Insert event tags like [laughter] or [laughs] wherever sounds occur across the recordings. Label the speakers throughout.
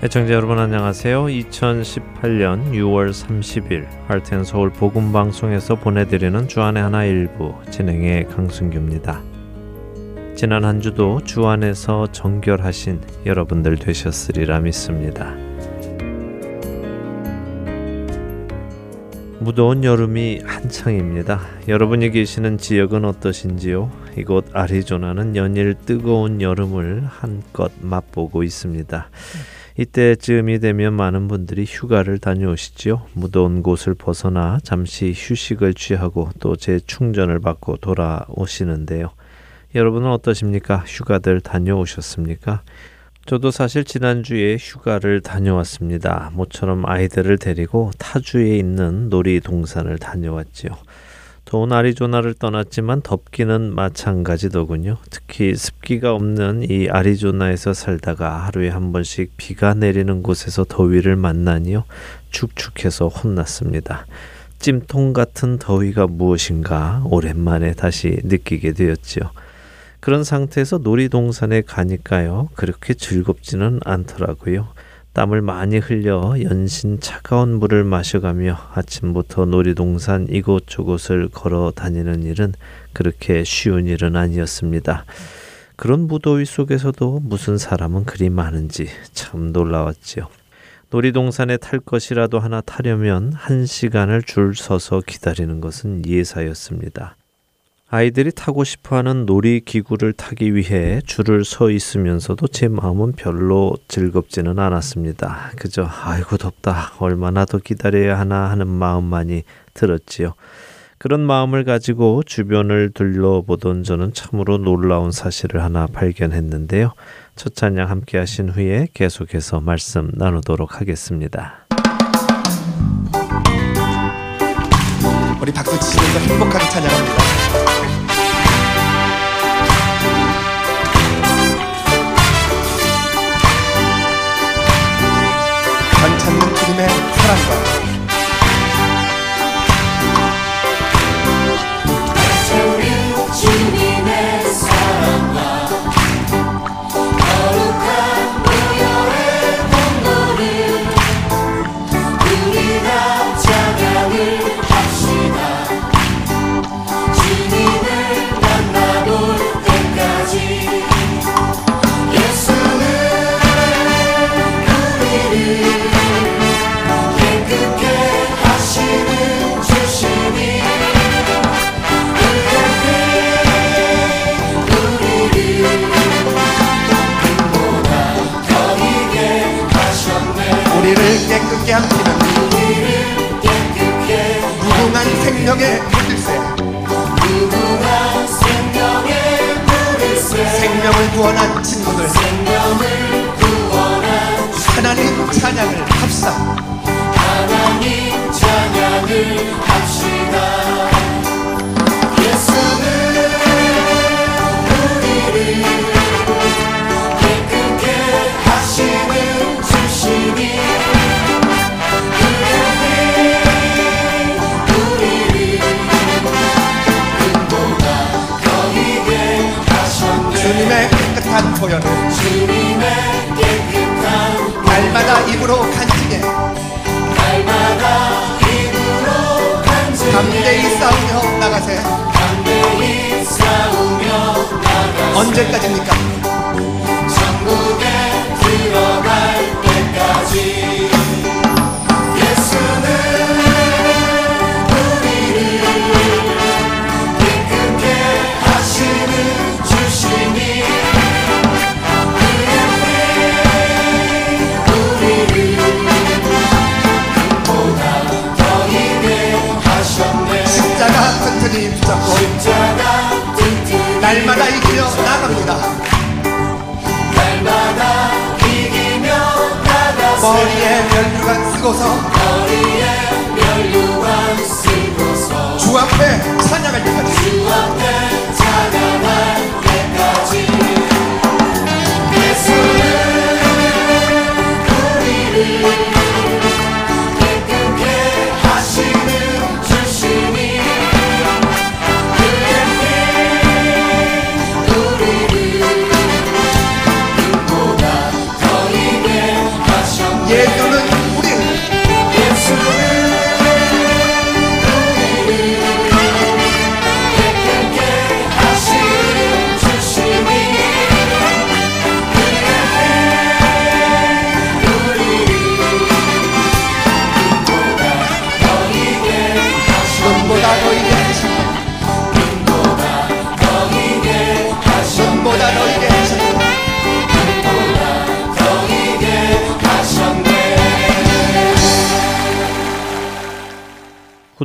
Speaker 1: 애청자 여러분 안녕하세요. 2018년 6월 30일 할텐 서울 복음 방송에서 보내드리는 주안의 하나 일부 진행의 강승규입니다. 지난 한 주도 주 안에서 정결하신 여러분들 되셨으리라 믿습니다. 무더운 여름이 한창입니다. 여러분이 계시는 지역은 어떠신지요? 이곳 아리조나는 연일 뜨거운 여름을 한껏 맛보고 있습니다. 이때쯤이 되면 많은 분들이 휴가를 다녀오시지요. 무더운 곳을 벗어나 잠시 휴식을 취하고 또 재충전을 받고 돌아오시는데요. 여러분은 어떠십니까? 휴가들 다녀오셨습니까? 저도 사실 지난주에 휴가를 다녀왔습니다. 모처럼 아이들을 데리고 타주에 있는 놀이동산을 다녀왔지요. 더운 아리조나를 떠났지만 덥기는 마찬가지더군요. 특히 습기가 없는 이 아리조나에서 살다가 하루에 한 번씩 비가 내리는 곳에서 더위를 만나니요. 축축해서 혼났습니다. 찜통 같은 더위가 무엇인가 오랜만에 다시 느끼게 되었지요. 그런 상태에서 놀이동산에 가니까요. 그렇게 즐겁지는 않더라고요. 땀을 많이 흘려 연신 차가운 물을 마셔가며 아침부터 놀이동산 이곳저곳을 걸어 다니는 일은 그렇게 쉬운 일은 아니었습니다. 그런 무더위 속에서도 무슨 사람은 그리 많은지 참 놀라웠지요. 놀이동산에 탈 것이라도 하나 타려면 한 시간을 줄 서서 기다리는 것은 예사였습니다. 아이들이 타고 싶어하는 놀이기구를 타기 위해 줄을 서 있으면서도 제 마음은 별로 즐겁지는 않았습니다. 그저 아이고 덥다 얼마나 더 기다려야 하나 하는 마음만이 들었지요. 그런 마음을 가지고 주변을 둘러보던 저는 참으로 놀라운 사실을 하나 발견했는데요. 첫 찬양 함께 하신 후에 계속해서 말씀 나누도록 하겠습니다.
Speaker 2: 우리 박수 치면서 행복하게 찬양합니다. 생명의 물들새 생명을 구원한 친구들. 하나님 찬양을 합시다
Speaker 3: 하나님 찬양을 합시
Speaker 2: 깨끗한 보혈을
Speaker 3: 주님의 깨끗한
Speaker 2: 날마다 입으로 간직해.
Speaker 3: 날마다 입으로 간직해.
Speaker 2: 담대히 싸우며 나가세.
Speaker 3: 담대히 싸우며 나가세.
Speaker 2: 언제까지입 날마다 이기며
Speaker 3: 나가세
Speaker 2: 머리에 면류관 쓰고서
Speaker 3: 머리에 면류관 쓰고서
Speaker 2: 주 앞에 찬양할 때까지
Speaker 3: 주 앞에 찬양할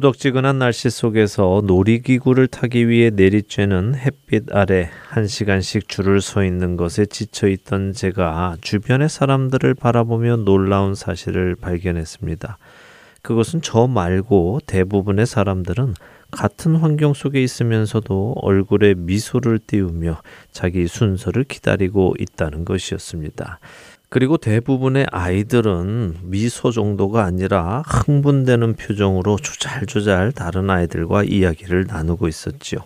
Speaker 1: 후덕지근한 날씨 속에서 놀이기구를 타기 위해 내리쬐는 햇빛 아래 한 시간씩 줄을 서 있는 것에 지쳐 있던 제가 주변의 사람들을 바라보며 놀라운 사실을 발견했습니다. 그것은 저 말고 대부분의 사람들은 같은 환경 속에 있으면서도 얼굴에 미소를 띄우며 자기 순서를 기다리고 있다는 것이었습니다. 그리고 대부분의 아이들은 미소 정도가 아니라 흥분되는 표정으로 조잘조잘 다른 아이들과 이야기를 나누고 있었지요.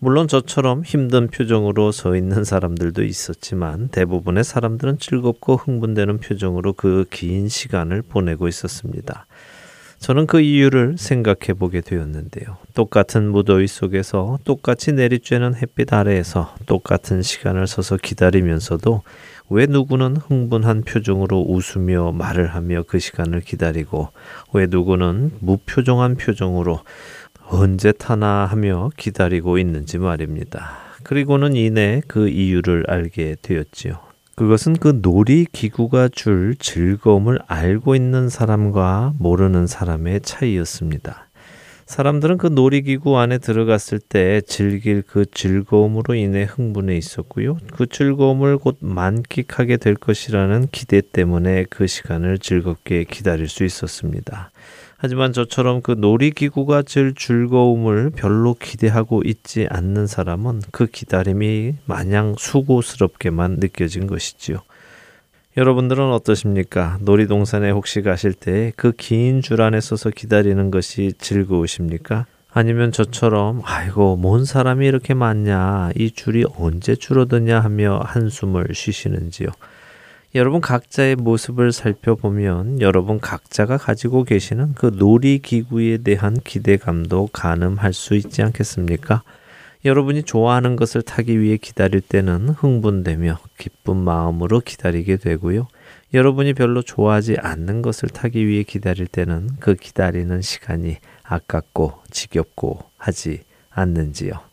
Speaker 1: 물론 저처럼 힘든 표정으로 서 있는 사람들도 있었지만 대부분의 사람들은 즐겁고 흥분되는 표정으로 그 긴 시간을 보내고 있었습니다. 저는 그 이유를 생각해 보게 되었는데요. 똑같은 무더위 속에서 똑같이 내리쬐는 햇빛 아래에서 똑같은 시간을 서서 기다리면서도 왜 누구는 흥분한 표정으로 웃으며 말을 하며 그 시간을 기다리고 왜 누구는 무표정한 표정으로 언제 타나 하며 기다리고 있는지 말입니다. 그리고는 이내 그 이유를 알게 되었지요. 그것은 그 놀이 기구가 줄 즐거움을 알고 있는 사람과 모르는 사람의 차이였습니다. 사람들은 그 놀이기구 안에 들어갔을 때 즐길 그 즐거움으로 인해 흥분해 있었고요. 그 즐거움을 곧 만끽하게 될 것이라는 기대 때문에 그 시간을 즐겁게 기다릴 수 있었습니다. 하지만 저처럼 그 놀이기구가 줄 즐거움을 별로 기대하고 있지 않는 사람은 그 기다림이 마냥 수고스럽게만 느껴진 것이지요. 여러분들은 어떠십니까? 놀이동산에 혹시 가실 때 그 긴 줄 안에 서서 기다리는 것이 즐거우십니까? 아니면 저처럼 아이고 뭔 사람이 이렇게 많냐 이 줄이 언제 줄어드냐 하며 한숨을 쉬시는지요. 여러분 각자의 모습을 살펴보면 여러분 각자가 가지고 계시는 그 놀이기구에 대한 기대감도 가늠할 수 있지 않겠습니까? 여러분이 좋아하는 것을 타기 위해 기다릴 때는 흥분되며 기쁜 마음으로 기다리게 되고요. 여러분이 별로 좋아하지 않는 것을 타기 위해 기다릴 때는 그 기다리는 시간이 아깝고 지겹고 하지 않는지요.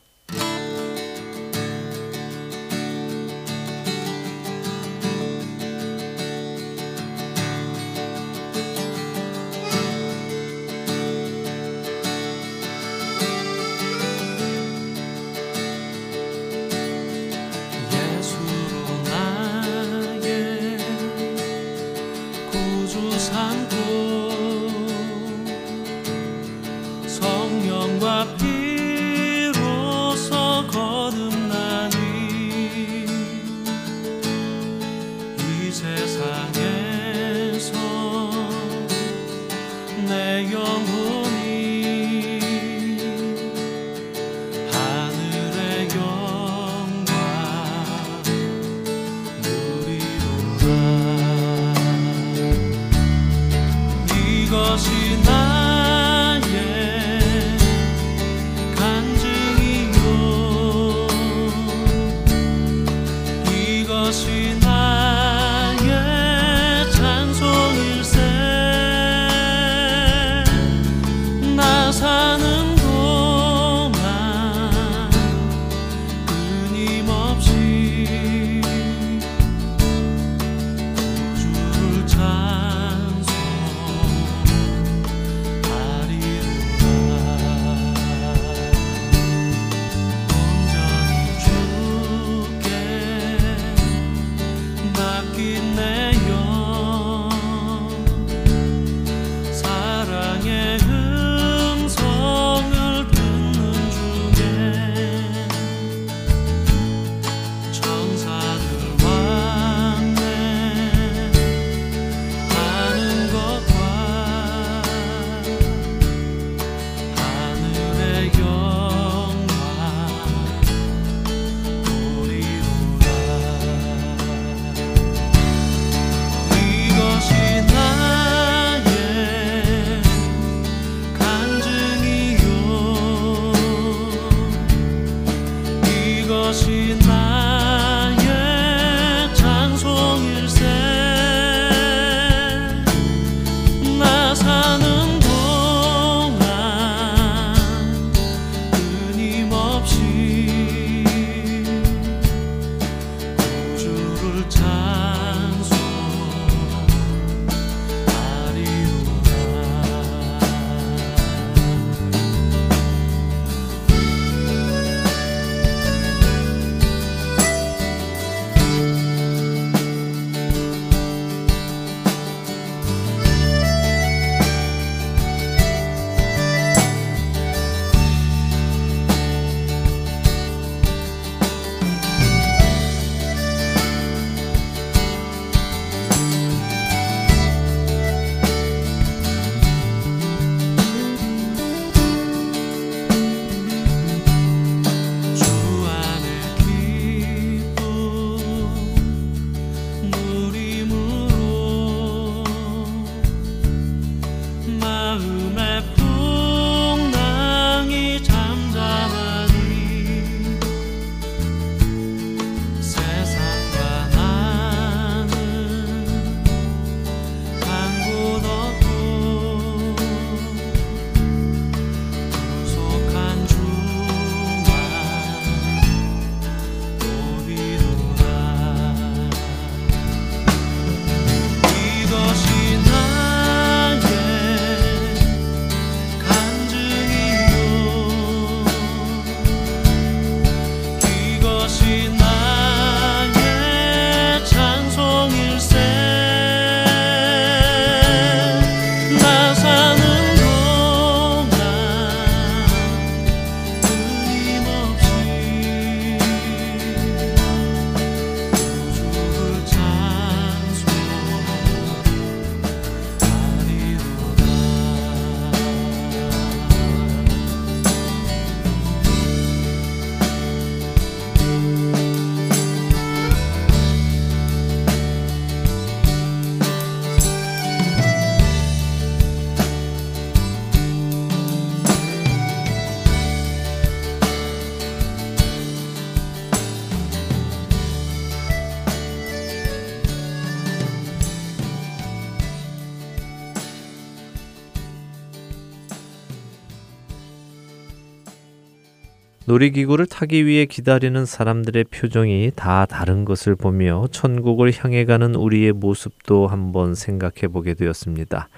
Speaker 1: 놀이기구를 타기 위해 기다리는 사람들의 표정이 다 다른 것을 보며 천국을 향해 가는 우리의 모습도 한번 생각해 보게 되었습니다.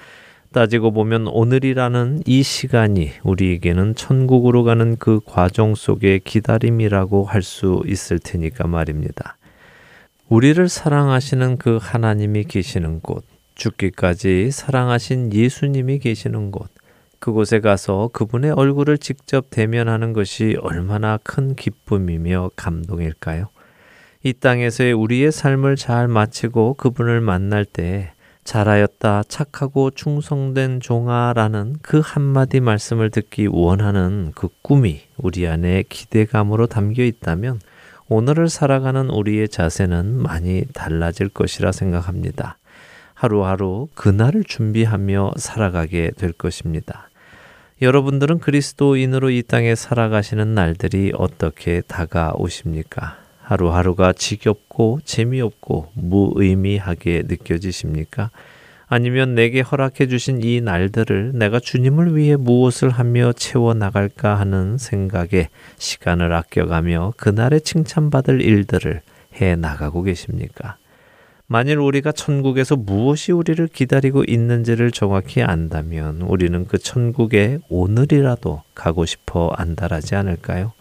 Speaker 1: 따지고 보면 오늘이라는 이 시간이 우리에게는 천국으로 가는 그 과정 속의 기다림이라고 할 수 있을 테니까 말입니다. 우리를 사랑하시는 그 하나님이 계시는 곳, 죽기까지 사랑하신 예수님이 계시는 곳, 그곳에 가서 그분의 얼굴을 직접 대면하는 것이 얼마나 큰 기쁨이며 감동일까요? 이 땅에서의 우리의 삶을 잘 마치고 그분을 만날 때 잘하였다 착하고 충성된 종아라는 그 한마디 말씀을 듣기 원하는 그 꿈이 우리 안에 기대감으로 담겨 있다면 오늘을 살아가는 우리의 자세는 많이 달라질 것이라 생각합니다. 하루하루 그날을 준비하며 살아가게 될 것입니다. 여러분들은 그리스도인으로 이 땅에 살아가시는 날들이 어떻게 다가오십니까? 하루하루가 지겹고 재미없고 무의미하게 느껴지십니까? 아니면 내게 허락해 주신 이 날들을 내가 주님을 위해 무엇을 하며 채워 나갈까 하는 생각에 시간을 아껴가며 그날에 칭찬받을 일들을 해 나가고 계십니까? 만일 우리가 천국에서 무엇이 우리를 기다리고 있는지를 정확히 안다면 우리는 그 천국에 오늘이라도 가고 싶어 안달하지 않을까요?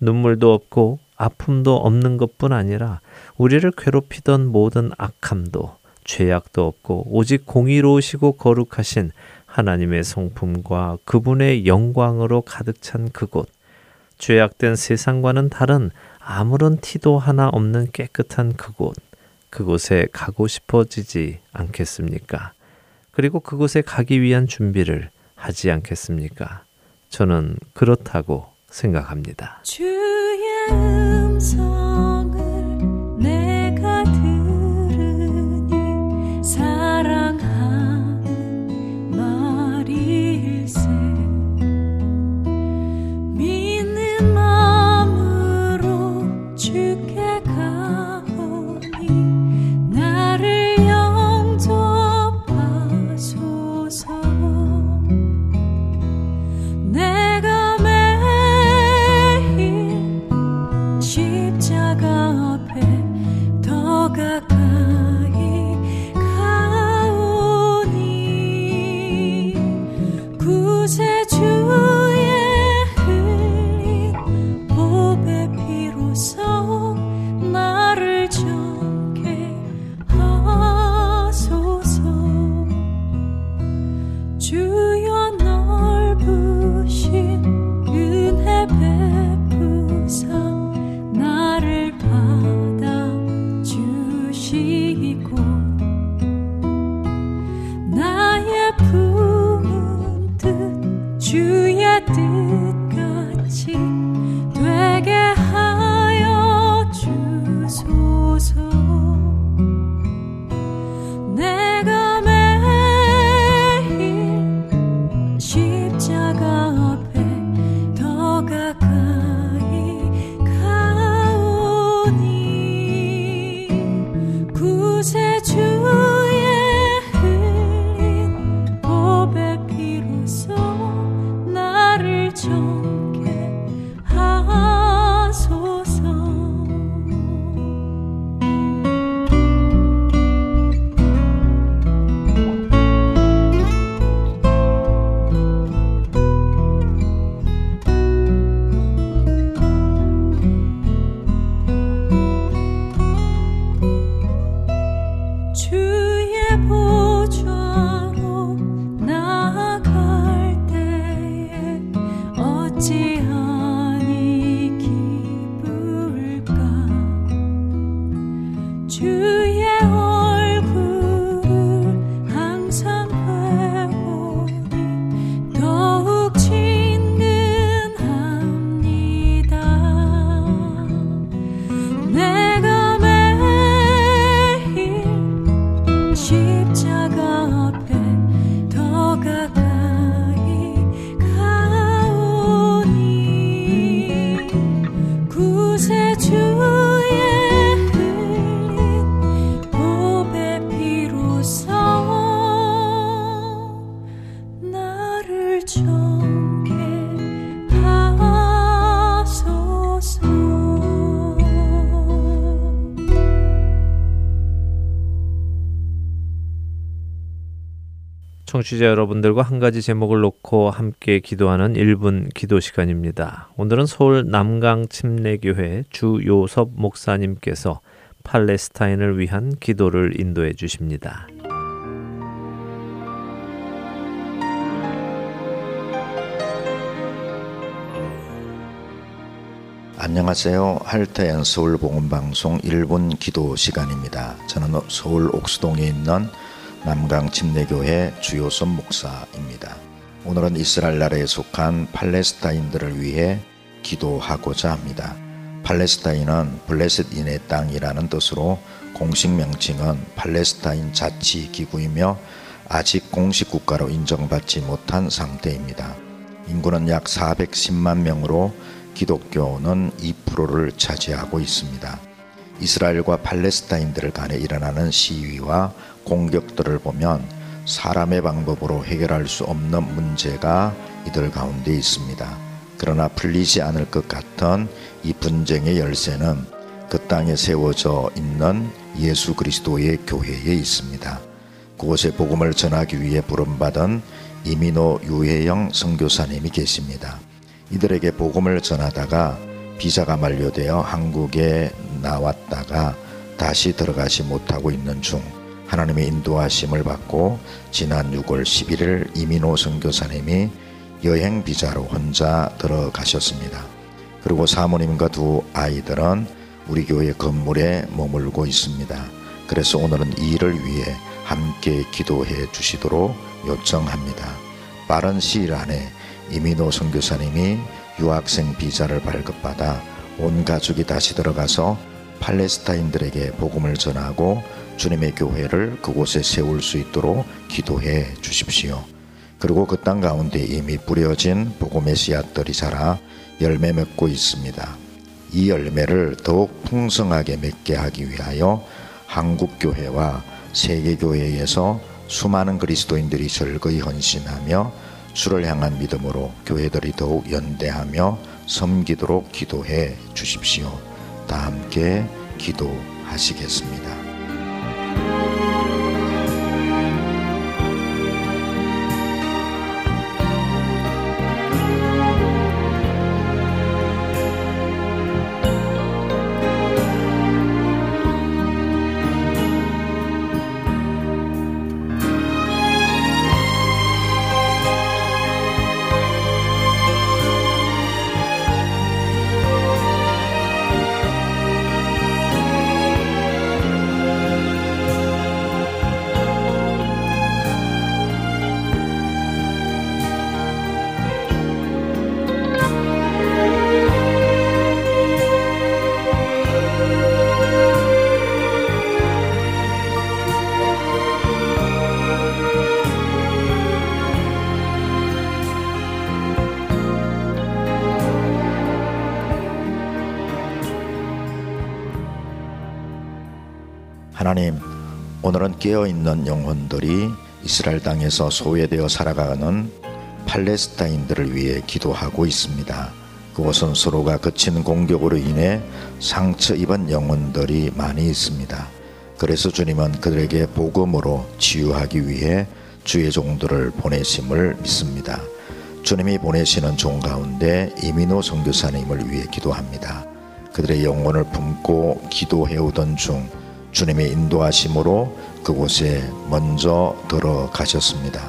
Speaker 1: 눈물도 없고 아픔도 없는 것뿐 아니라 우리를 괴롭히던 모든 악함도 죄악도 없고 오직 공의로우시고 거룩하신 하나님의 성품과 그분의 영광으로 가득 찬 그곳, 죄악된 세상과는 다른 아무런 티도 하나 없는 깨끗한 그곳, 그곳에 가고 싶어지지 않겠습니까? 그리고 그곳에 가기 위한 준비를 하지 않겠습니까? 저는 그렇다고 생각합니다.
Speaker 4: 주의 음성 주소
Speaker 1: 청취자 여러분들과 한 가지 제목을 놓고 함께 기도하는 1분 기도 시간입니다. 오늘은 서울 남강 침례교회 주요섭 목사님께서 팔레스타인을 위한 기도를 인도해 주십니다.
Speaker 5: 안녕하세요. 할테연 서울복음방송 1분 기도 시간입니다. 저는 서울 옥수동에 있는 남강 침례교회 주요선 목사입니다. 오늘은 이스라엘 나라에 속한 팔레스타인들을 위해 기도하고자 합니다. 팔레스타인은 블레셋인의 땅이라는 뜻으로 공식 명칭은 팔레스타인 자치 기구이며 아직 공식 국가로 인정받지 못한 상태입니다. 인구는 약 410만 명으로 기독교는 2%를 차지하고 있습니다. 이스라엘과 팔레스타인들 간에 일어나는 시위와 공격들을 보면 사람의 방법으로 해결할 수 없는 문제가 이들 가운데 있습니다. 그러나 풀리지 않을 것 같은 이 분쟁의 열쇠는 그 땅에 세워져 있는 예수 그리스도의 교회에 있습니다. 그곳에 복음을 전하기 위해 부름받은 이민호 유해영 선교사님이 계십니다. 이들에게 복음을 전하다가 비자가 만료되어 한국에 나왔다가 다시 들어가지 못하고 있는 중 하나님의 인도하심을 받고 지난 6월 11일 이민호 선교사님이 여행 비자로 혼자 들어가셨습니다. 그리고 사모님과 두 아이들은 우리 교회 건물에 머물고 있습니다. 그래서 오늘은 이 일을 위해 함께 기도해 주시도록 요청합니다. 빠른 시일 안에 이민호 선교사님이 유학생 비자를 발급받아 온 가족이 다시 들어가서 팔레스타인들에게 복음을 전하고 주님의 교회를 그곳에 세울 수 있도록 기도해 주십시오. 그리고 그 땅 가운데 이미 뿌려진 복음의 씨앗들이 자라 열매 맺고 있습니다. 이 열매를 더욱 풍성하게 맺게 하기 위하여 한국교회와 세계교회에서 수많은 그리스도인들이 절거히 헌신하며 주를 향한 믿음으로 교회들이 더욱 연대하며 섬기도록 기도해 주십시오. 다 함께 기도하시겠습니다. 깨어 있는 영혼들이 이스라엘 땅에서 소외되어 살아가는 팔레스타인들을 위해 기도하고 있습니다. 그곳은 서로가 거친 공격으로 인해 상처 입은 영혼들이 많이 있습니다. 그래서 주님은 그들에게 복음으로 치유하기 위해 주의 종들을 보내심을 믿습니다. 주님이 보내시는 종 가운데 이민호 선교사님을 위해 기도합니다. 그들의 영혼을 품고 기도해오던 중 주님의 인도하심으로 그곳에 먼저 들어가셨습니다.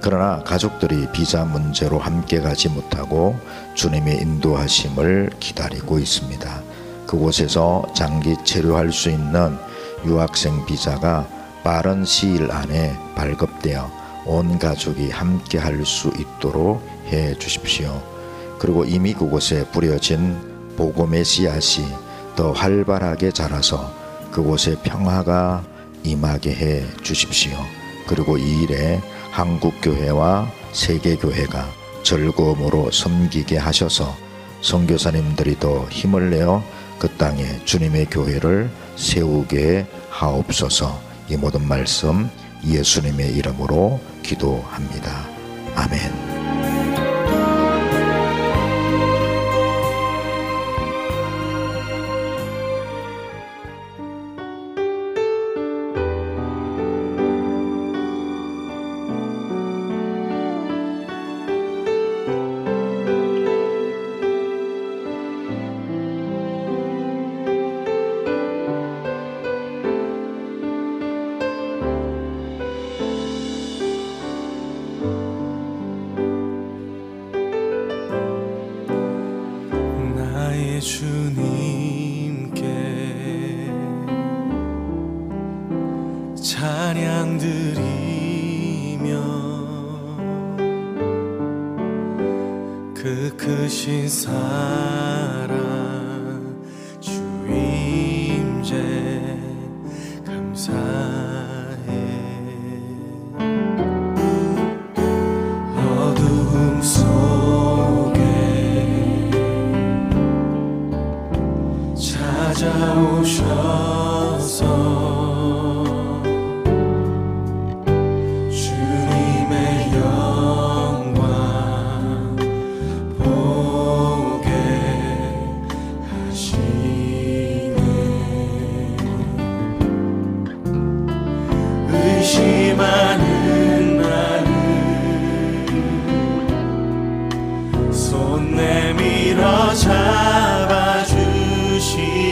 Speaker 5: 그러나 가족들이 비자 문제로 함께 가지 못하고 주님의 인도하심을 기다리고 있습니다. 그곳에서 장기 체류할 수 있는 유학생 비자가 빠른 시일 안에 발급되어 온 가족이 함께 할 수 있도록 해 주십시오. 그리고 이미 그곳에 뿌려진 복음의 씨앗이 더 활발하게 자라서 그곳에 평화가 임하게 해 주십시오. 그리고 이 일에 한국교회와 세계교회가 즐거움으로 섬기게 하셔서 선교사님들이 더 힘을 내어 그 땅에 주님의 교회를 세우게 하옵소서 이 모든 말씀 예수님의 이름으로 기도합니다. 아멘.
Speaker 6: 잡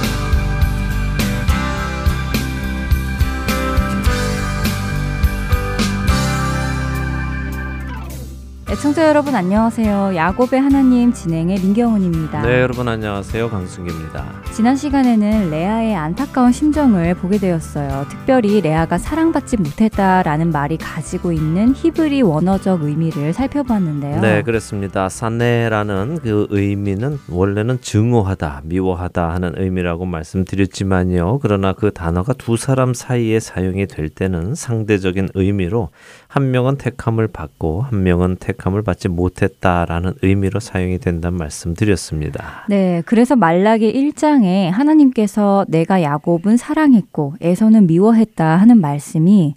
Speaker 7: 애청자 여러분 안녕하세요. 야곱의 하나님 진행의 민경훈입니다.
Speaker 1: 네, 여러분 안녕하세요. 강승기입니다.
Speaker 7: 지난 시간에는 레아의 안타까운 심정을 보게 되었어요. 특별히 레아가 사랑받지 못했다라는 말이 가지고 있는 히브리 원어적 의미를 살펴봤는데요.
Speaker 1: 네, 그렇습니다. 사네라는 그 의미는 원래는 증오하다, 미워하다 하는 의미라고 말씀드렸지만요. 그러나 그 단어가 두 사람 사이에 사용이 될 때는 상대적인 의미로 한 명은 택함을 받고 한 명은 택 함을 받지 못했다라는 의미로 사용이 된다는 말씀드렸습니다.
Speaker 7: 네, 그래서 말라기 1장에 하나님께서 내가 야곱은 사랑했고 에서는 미워했다 하는 말씀이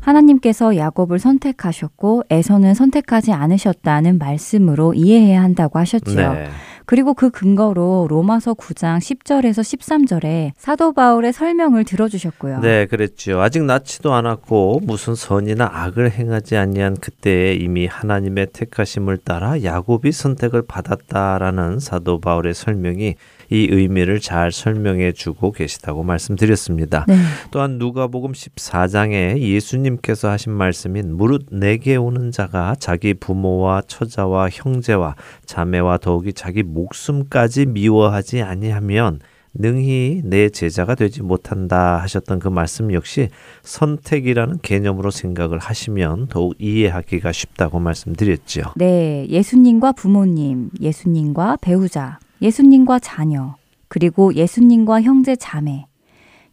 Speaker 7: 하나님께서 야곱을 선택하셨고 에서는 선택하지 않으셨다는 말씀으로 이해해야 한다고 하셨지요.
Speaker 1: 네.
Speaker 7: 그리고 그 근거로 로마서 9장 10절에서 13절에 사도 바울의 설명을 들어주셨고요.
Speaker 1: 네, 그랬죠. 아직 낳지도 않았고 무슨 선이나 악을 행하지 아니한 그때에 이미 하나님의 택하심을 따라 야곱이 선택을 받았다라는 사도 바울의 설명이 이 의미를 잘 설명해 주고 계시다고 말씀드렸습니다.
Speaker 7: 네.
Speaker 1: 또한 누가복음 14장에 예수님께서 하신 말씀인 무릇 내게 오는 자가 자기 부모와 처자와 형제와 자매와 더욱이 자기 목숨까지 미워하지 아니하면 능히 내 제자가 되지 못한다 하셨던 그 말씀 역시 선택이라는 개념으로 생각을 하시면 더욱 이해하기가 쉽다고 말씀드렸죠.
Speaker 7: 네, 예수님과 부모님, 예수님과 배우자, 예수님과 자녀, 그리고 예수님과 형제 자매,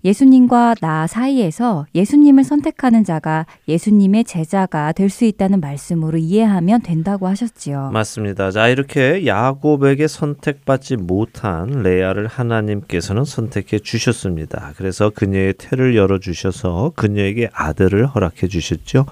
Speaker 7: 예수님과 나 사이에서 예수님을 선택하는 자가 예수님의 제자가 될 수 있다는 말씀으로 이해하면 된다고 하셨지요.
Speaker 1: 맞습니다. 자, 이렇게 야곱에게 선택받지 못한 레아를 하나님께서는 선택해 주셨습니다. 그래서 그녀의 태를 열어 주셔서 그녀에게 아들을 허락해 주셨죠.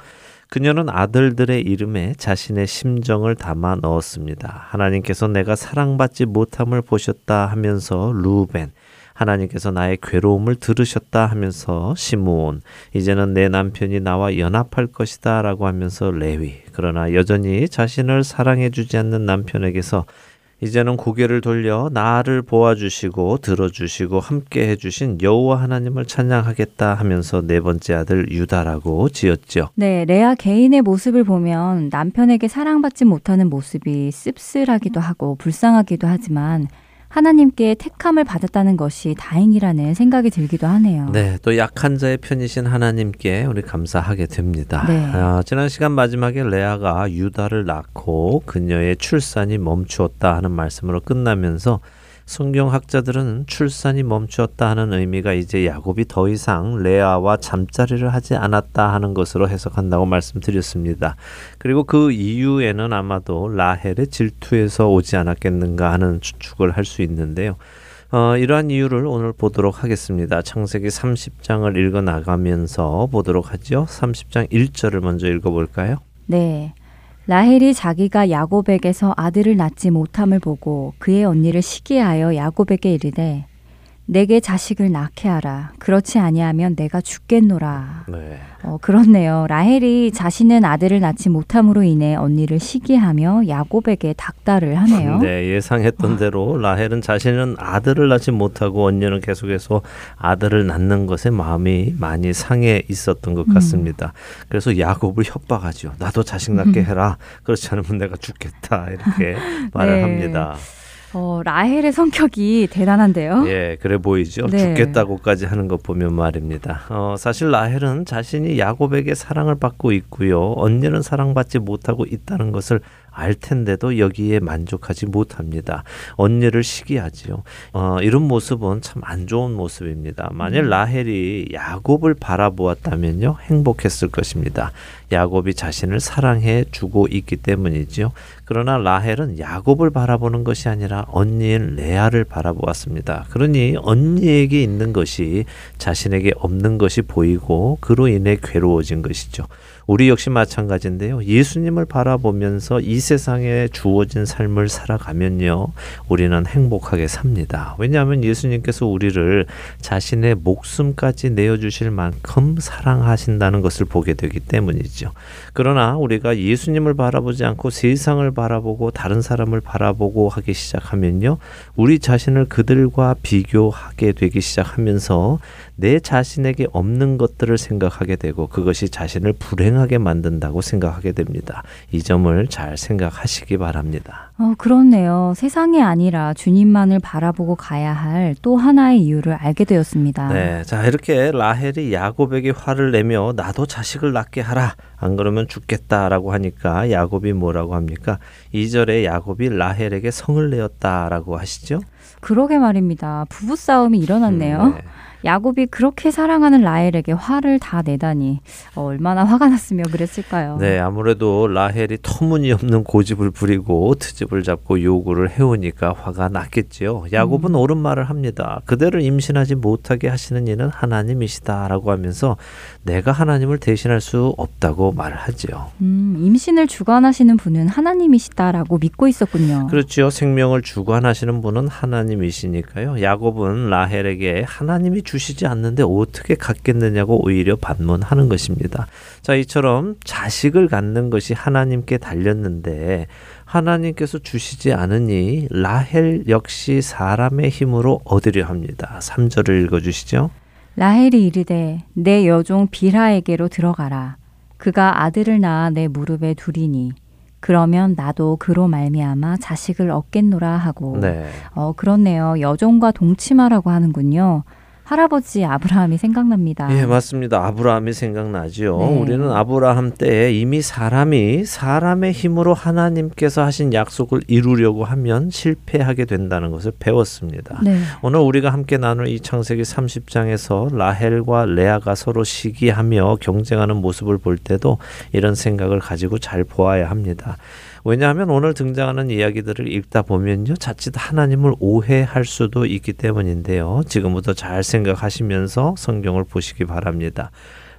Speaker 1: 그녀는 아들들의 이름에 자신의 심정을 담아 넣었습니다. 하나님께서 내가 사랑받지 못함을 보셨다 하면서 루벤, 하나님께서 나의 괴로움을 들으셨다 하면서 시므온, 이제는 내 남편이 나와 연합할 것이다 라고 하면서 레위, 그러나 여전히 자신을 사랑해 주지 않는 남편에게서 이제는 고개를 돌려 나를 보아주시고 들어주시고 함께 해주신 여호와 하나님을 찬양하겠다 하면서 네 번째 아들 유다라고 지었죠.
Speaker 7: 네, 레아 개인의 모습을 보면 남편에게 사랑받지 못하는 모습이 씁쓸하기도 하고 불쌍하기도 하지만 하나님께 택함을 받았다는 것이 다행이라는 생각이 들기도 하네요.
Speaker 1: 네, 또 약한 자의 편이신 하나님께 우리 감사하게 됩니다.
Speaker 7: 네.
Speaker 1: 아, 지난 시간 마지막에 레아가 유다를 낳고 그녀의 출산이 멈추었다 하는 말씀으로 끝나면서 성경 학자들은 출산이 멈추었다 하는 의미가 이제 야곱이 더 이상 레아와 잠자리를 하지 않았다 하는 것으로 해석한다고 말씀드렸습니다. 그리고 그 이유에는 아마도 라헬의 질투에서 오지 않았겠는가 하는 추측을 할 수 있는데요. 어, 이러한 이유를 오늘 보도록 하겠습니다. 창세기 30장을 읽어 나가면서 보도록 하죠. 30장 1절을 먼저 읽어 볼까요?
Speaker 7: 네. 라헬이 자기가 야곱에게서 아들을 낳지 못함을 보고 그의 언니를 시기하여 야곱에게 이르되 내게 자식을 낳게 하라. 그렇지 아니하면 내가 죽겠노라.
Speaker 1: 네.
Speaker 7: 어, 그렇네요. 라헬이 자신은 아들을 낳지 못함으로 인해 언니를 시기하며 야곱에게 닥달을 하네요.
Speaker 1: 네, 예상했던 대로 라헬은 자신은 아들을 낳지 못하고 언니는 계속해서 아들을 낳는 것에 마음이 많이 상해 있었던 것
Speaker 7: 음.
Speaker 1: 같습니다. 그래서 야곱을 협박하죠. 나도 자식 낳게
Speaker 7: 음.
Speaker 1: 해라. 그렇지 않으면 내가 죽겠다. 이렇게 [laughs] 말을
Speaker 7: 네.
Speaker 1: 합니다.
Speaker 7: 어, 라헬의 성격이 대단한데요.
Speaker 1: 예, 그래 보이죠.
Speaker 7: 네.
Speaker 1: 죽겠다고까지 하는 것 보면 말입니다. 어, 사실 라헬은 자신이 야곱에게 사랑을 받고 있고요. 언니는 사랑받지 못하고 있다는 것을 알 텐데도 여기에 만족하지 못합니다. 언니를 시기하지요. 어, 이런 모습은 참 안 좋은 모습입니다. 만일
Speaker 7: 음.
Speaker 1: 라헬이 야곱을 바라보았다면요, 행복했을 것입니다. 야곱이 자신을 사랑해 주고 있기 때문이지요. 그러나 라헬은 야곱을 바라보는 것이 아니라 언니인 레아를 바라보았습니다. 그러니 언니에게 있는 것이 자신에게 없는 것이 보이고 그로 인해 괴로워진 것이죠. 우리 역시 마찬가지인데요. 예수님을 바라보면서 이 세상에 주어진 삶을 살아가면요. 우리는 행복하게 삽니다. 왜냐하면 예수님께서 우리를 자신의 목숨까지 내어주실 만큼 사랑하신다는 것을 보게 되기 때문이죠. 그러나 우리가 예수님을 바라보지 않고 세상을 바라보고 다른 사람을 바라보고 하기 시작하면요. 우리 자신을 그들과 비교하게 되기 시작하면서 내 자신에게 없는 것들을 생각하게 되고 그것이 자신을 불행하게 만든다고 생각하게 됩니다. 이 점을 잘 생각하시기 바랍니다.
Speaker 7: 어, 그렇네요. 세상이 아니라 주님만을 바라보고 가야 할 또 하나의 이유를 알게 되었습니다.
Speaker 1: 네, 자 이렇게 라헬이 야곱에게 화를 내며 나도 자식을 낳게 하라. 안 그러면 죽겠다라고 하니까 야곱이 뭐라고 합니까? 2절에 야곱이 라헬에게 성을 내었다라고 하시죠?
Speaker 7: 그러게 말입니다. 부부싸움이 일어났네요.
Speaker 1: 음, 네.
Speaker 7: 야곱이 그렇게 사랑하는 라헬에게 화를 다 내다니 어, 얼마나 화가 났으며 그랬을까요?
Speaker 1: 네, 아무래도 라헬이 터무니없는 고집을 부리고 트집을 잡고 요구를 해오니까 화가 났겠지요. 야곱은 옳은 말을 합니다. 그대를 임신하지 못하게 하시는 이는 하나님이시다라고 하면서 내가 하나님을 대신할 수 없다고 말을 하지요.
Speaker 7: 음, 임신을 주관하시는 분은 하나님이시다라고 믿고 있었군요.
Speaker 1: 그렇지요. 생명을 주관하시는 분은 하나님이시니까요. 야곱은 라헬에게 하나님이 주시지 않는데 어떻게 갖겠느냐고 오히려 반문하는 것입니다. 자, 이처럼 자식을 갖는 것이 하나님께 달렸는데 하나님께서 주시지 않으니 라헬 역시 사람의 힘으로 얻으려 합니다. 3절을 읽어 주시죠.
Speaker 7: 라헬이 이르되 내 여종 빌하에게로 들어가라. 그가 아들을 낳아 내 무릎에 두리니 그러면 나도 그로 말미암아 자식을 얻겠노라 하고
Speaker 1: 네.
Speaker 7: 어 그렇네요. 여종과 동침하라고 하는군요. 할아버지 아브라함이 생각납니다.
Speaker 1: 예, 맞습니다. 아브라함이 생각나지요.
Speaker 7: 네.
Speaker 1: 우리는 아브라함 때에 이미 사람이 사람의 힘으로 하나님께서 하신 약속을 이루려고 하면 실패하게 된다는 것을 배웠습니다.
Speaker 7: 네.
Speaker 1: 오늘 우리가 함께 나눌 이 창세기 30장에서 라헬과 레아가 서로 시기하며 경쟁하는 모습을 볼 때도 이런 생각을 가지고 잘 보아야 합니다. 왜냐하면 오늘 등장하는 이야기들을 읽다 보면요. 자칫 하나님을 오해할 수도 있기 때문인데요. 지금부터 잘 생각하시면서 성경을 보시기 바랍니다.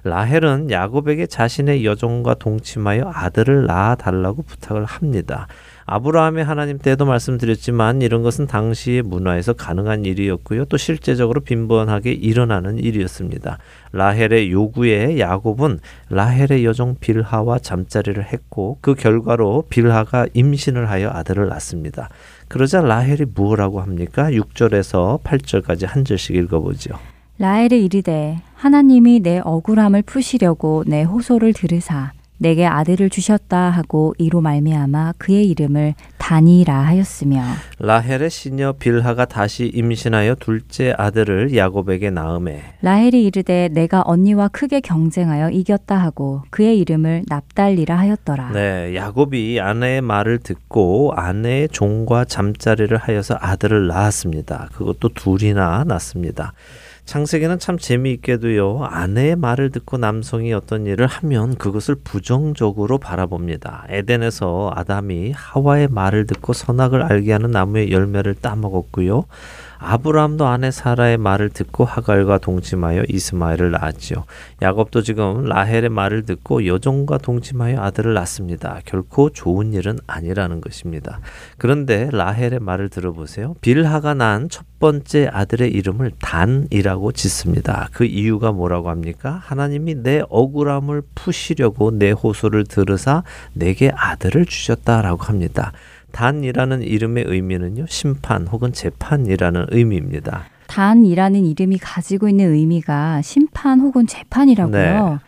Speaker 1: 라헬은 야곱에게 자신의 여종과 동침하여 아들을 낳아 달라고 부탁을 합니다. 아브라함의 하나님 때도 말씀드렸지만 이런 것은 당시의 문화에서 가능한 일이었고요. 또 실제적으로 빈번하게 일어나는 일이었습니다. 라헬의 요구에 야곱은 라헬의 여종 빌하와 잠자리를 했고 그 결과로 빌하가 임신을 하여 아들을 낳습니다. 그러자 라헬이 무엇라고 합니까? 6절에서 8절까지 한 절씩 읽어보죠.
Speaker 7: 라헬이 이르되 하나님이 내 억울함을 푸시려고 내 호소를 들으사 내게 아들을 주셨다 하고 이로 말미암아 그의 이름을 다니라 하였으며
Speaker 1: 라헬의 시녀 빌하가 다시 임신하여 둘째 아들을 야곱에게 낳음에
Speaker 7: 라헬이 이르되 내가 언니와 크게 경쟁하여 이겼다 하고 그의 이름을 납달리라 하였더라.
Speaker 1: 네, 야곱이 아내의 말을 듣고 아내의 종과 잠자리를 하여서 아들을 낳았습니다. 그것도 둘이나 낳습니다. 창세기는 참 재미있게도요. 아내의 말을 듣고 남성이 어떤 일을 하면 그것을 부정적으로 바라봅니다. 에덴에서 아담이 하와의 말을 듣고 선악을 알게 하는 나무의 열매를 따먹었고요. 아브라함도 아내 사라의 말을 듣고 하갈과 동침하여 이스마엘을 낳았지요. 야곱도 지금 라헬의 말을 듣고 여종과 동침하여 아들을 낳습니다. 결코 좋은 일은 아니라는 것입니다. 그런데 라헬의 말을 들어보세요. 빌하가 낳은 첫 번째 아들의 이름을 단이라고 짓습니다. 그 이유가 뭐라고 합니까? 하나님이 내 억울함을 푸시려고 내 호소를 들으사 내게 아들을 주셨다라고 합니다. 단이라는 이름의 의미는요, 심판 혹은 재판이라는 의미입니다.
Speaker 7: 단이라는 이름이 가지고 있는 의미가 심판 혹은 재판이라고요.
Speaker 1: 네.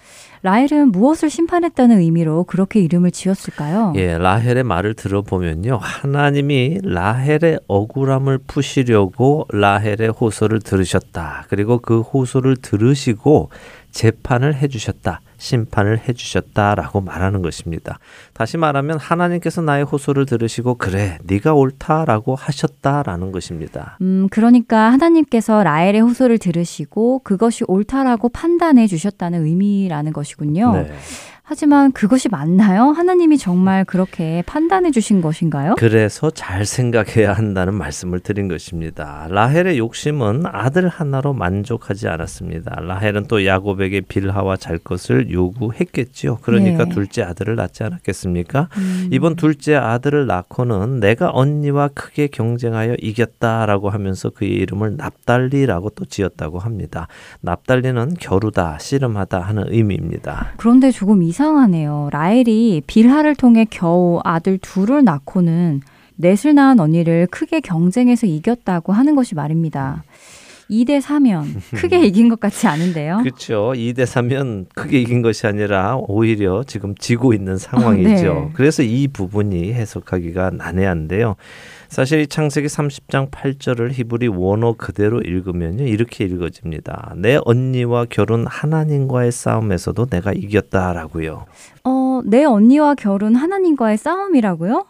Speaker 7: 라헬은 무엇을 심판했다는 의미로 그렇게 이름을 지었을까요?
Speaker 1: 예, 라헬의 말을 들어보면요. 하나님이 라헬의 억울함을 푸시려고 라헬의 호소를 들으셨다. 그리고 그 호소를 들으시고 재판을 해 주셨다. 심판을 해주셨다라고 말하는 것입니다. 다시 말하면 하나님께서 나의 호소를 들으시고 그래 네가 옳다라고 하셨다라는 것입니다.
Speaker 7: 음, 그러니까 하나님께서 라헬의 호소를 들으시고 그것이 옳다라고 판단해 주셨다는 의미라는 것이군요.
Speaker 1: 네.
Speaker 7: 하지만 그것이 맞나요? 하나님이 정말 그렇게 판단해 주신 것인가요?
Speaker 1: 그래서 잘 생각해야 한다는 말씀을 드린 것입니다. 라헬의 욕심은 아들 하나로 만족하지 않았습니다. 라헬은 또 야곱에게 빌하와 잘 것을 요구했겠지요. 그러니까
Speaker 7: 네.
Speaker 1: 둘째 아들을 낳지 않았겠습니까?
Speaker 7: 음.
Speaker 1: 이번 둘째 아들을 낳고는 내가 언니와 크게 경쟁하여 이겼다라고 하면서 그의 이름을 납달리라고 또 지었다고 합니다. 납달리는 겨루다, 씨름하다 하는 의미입니다.
Speaker 7: 그런데 조금 이 상하네요. 라헬이 빌하를 통해 겨우 아들 둘을 낳고는 넷을 낳은 언니를 크게 경쟁해서 이겼다고 하는 것이 말입니다. 2대 4면 크게 [laughs] 이긴 것 같지 않은데요?
Speaker 1: 그렇죠. 2대 3면 크게 이긴 것이 아니라 오히려 지금 지고 있는 상황이죠.
Speaker 7: 아, 네.
Speaker 1: 그래서 이 부분이 해석하기가 난해한데요. 사실 이 창세기 30장 8절을 히브리 원어 그대로 읽으면요. 이렇게 읽어집니다. 내 언니와 결혼 하나님과의 싸움에서도 내가 이겼다라고요.
Speaker 7: 어, 내 언니와 결혼 하나님과의 싸움이라고요?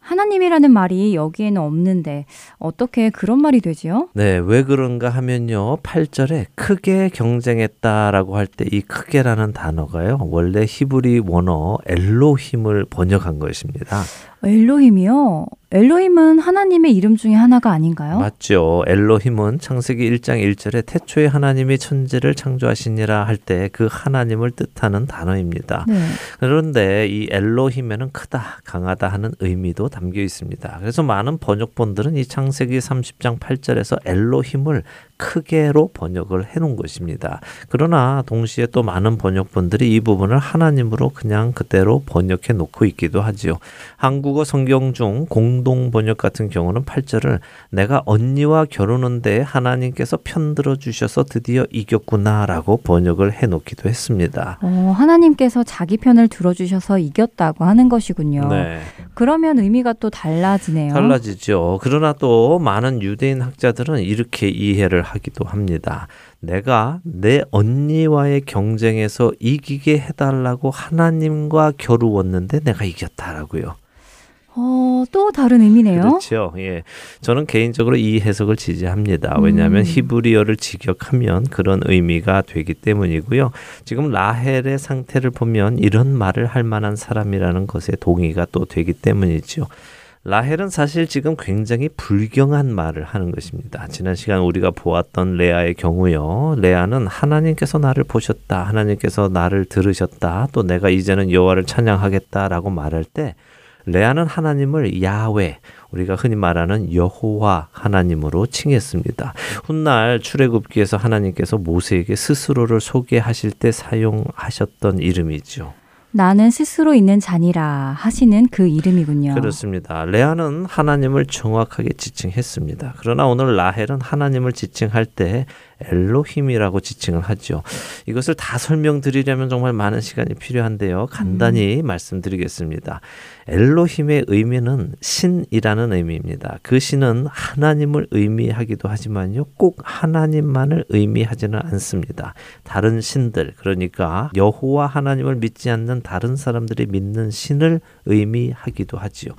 Speaker 7: 하나님이라는 말이 여기에는 없는데 어떻게 그런 말이 되지요?
Speaker 1: 네, 왜 그런가 하면요. 8절에 크게 경쟁했다라고 할 때 이 크게라는 단어가요. 원래 히브리 원어 엘로힘을 번역한 것입니다.
Speaker 7: 엘로힘이요? 엘로힘은 하나님의 이름 중에 하나가 아닌가요?
Speaker 1: 맞죠. 엘로힘은 창세기 1장 1절에 태초에 하나님이 천지를 창조하시니라 할 때 그 하나님을 뜻하는 단어입니다.
Speaker 7: 네.
Speaker 1: 그런데 이 엘로힘에는 크다, 강하다 하는 의미도 담겨 있습니다. 그래서 많은 번역본들은 이 창세기 30장 8절에서 엘로힘을 크게로 번역을 해 놓은 것입니다. 그러나 동시에 또 많은 번역본들이 이 부분을 하나님으로 그냥 그대로 번역해 놓고 있기도 하지요. 한국어 성경 중 공동 번역 같은 경우는 8절을 내가 언니와 결혼한데 하나님께서 편들어 주셔서 드디어 이겼구나라고 번역을 해 놓기도 했습니다.
Speaker 7: 어, 하나님께서 자기 편을 들어 주셔서 이겼다고 하는 것이군요.
Speaker 1: 네.
Speaker 7: 그러면 의미가 또 달라지네요.
Speaker 1: 달라지죠. 그러나 또 많은 유대인 학자들은 이렇게 이해를 하기도 합니다. 내가 내 언니와의 경쟁에서 이기게 해달라고 하나님과 겨루었는데 내가 이겼다라고요.
Speaker 7: 어, 또 다른 의미네요.
Speaker 1: 그렇죠. 예. 저는 개인적으로 이 해석을 지지합니다. 왜냐하면
Speaker 7: 음.
Speaker 1: 히브리어를 직역하면 그런 의미가 되기 때문이고요. 지금 라헬의 상태를 보면 이런 말을 할 만한 사람이라는 것에 동의가 또 되기 때문이죠. 라헬은 사실 지금 굉장히 불경한 말을 하는 것입니다. 지난 시간 우리가 보았던 레아의 경우요. 레아는 하나님께서 나를 보셨다. 하나님께서 나를 들으셨다. 또 내가 이제는 여호와를 찬양하겠다라고 말할 때 레아는 하나님을 야훼 우리가 흔히 말하는 여호와 하나님으로 칭했습니다. 훗날 출애굽기에서 하나님께서 모세에게 스스로를 소개하실 때 사용하셨던 이름이죠.
Speaker 7: 나는 스스로 있는 자니라 하시는 그 이름이군요.
Speaker 1: 그렇습니다. 레아는 하나님을 정확하게 지칭했습니다. 그러나 오늘 라헬은 하나님을 지칭할 때 엘로힘이라고 지칭을 하죠. 이것을 다 설명드리려면 정말 많은 시간이 필요한데요. 간단히 말씀드리겠습니다. 엘로힘의 의미는 신이라는 의미입니다. 그 신은 하나님을 의미하기도 하지만요. 꼭 하나님만을 의미하지는 않습니다. 다른 신들, 그러니까 여호와 하나님을 믿지 않는 다른 사람들이 믿는 신을 의미하기도 하지요.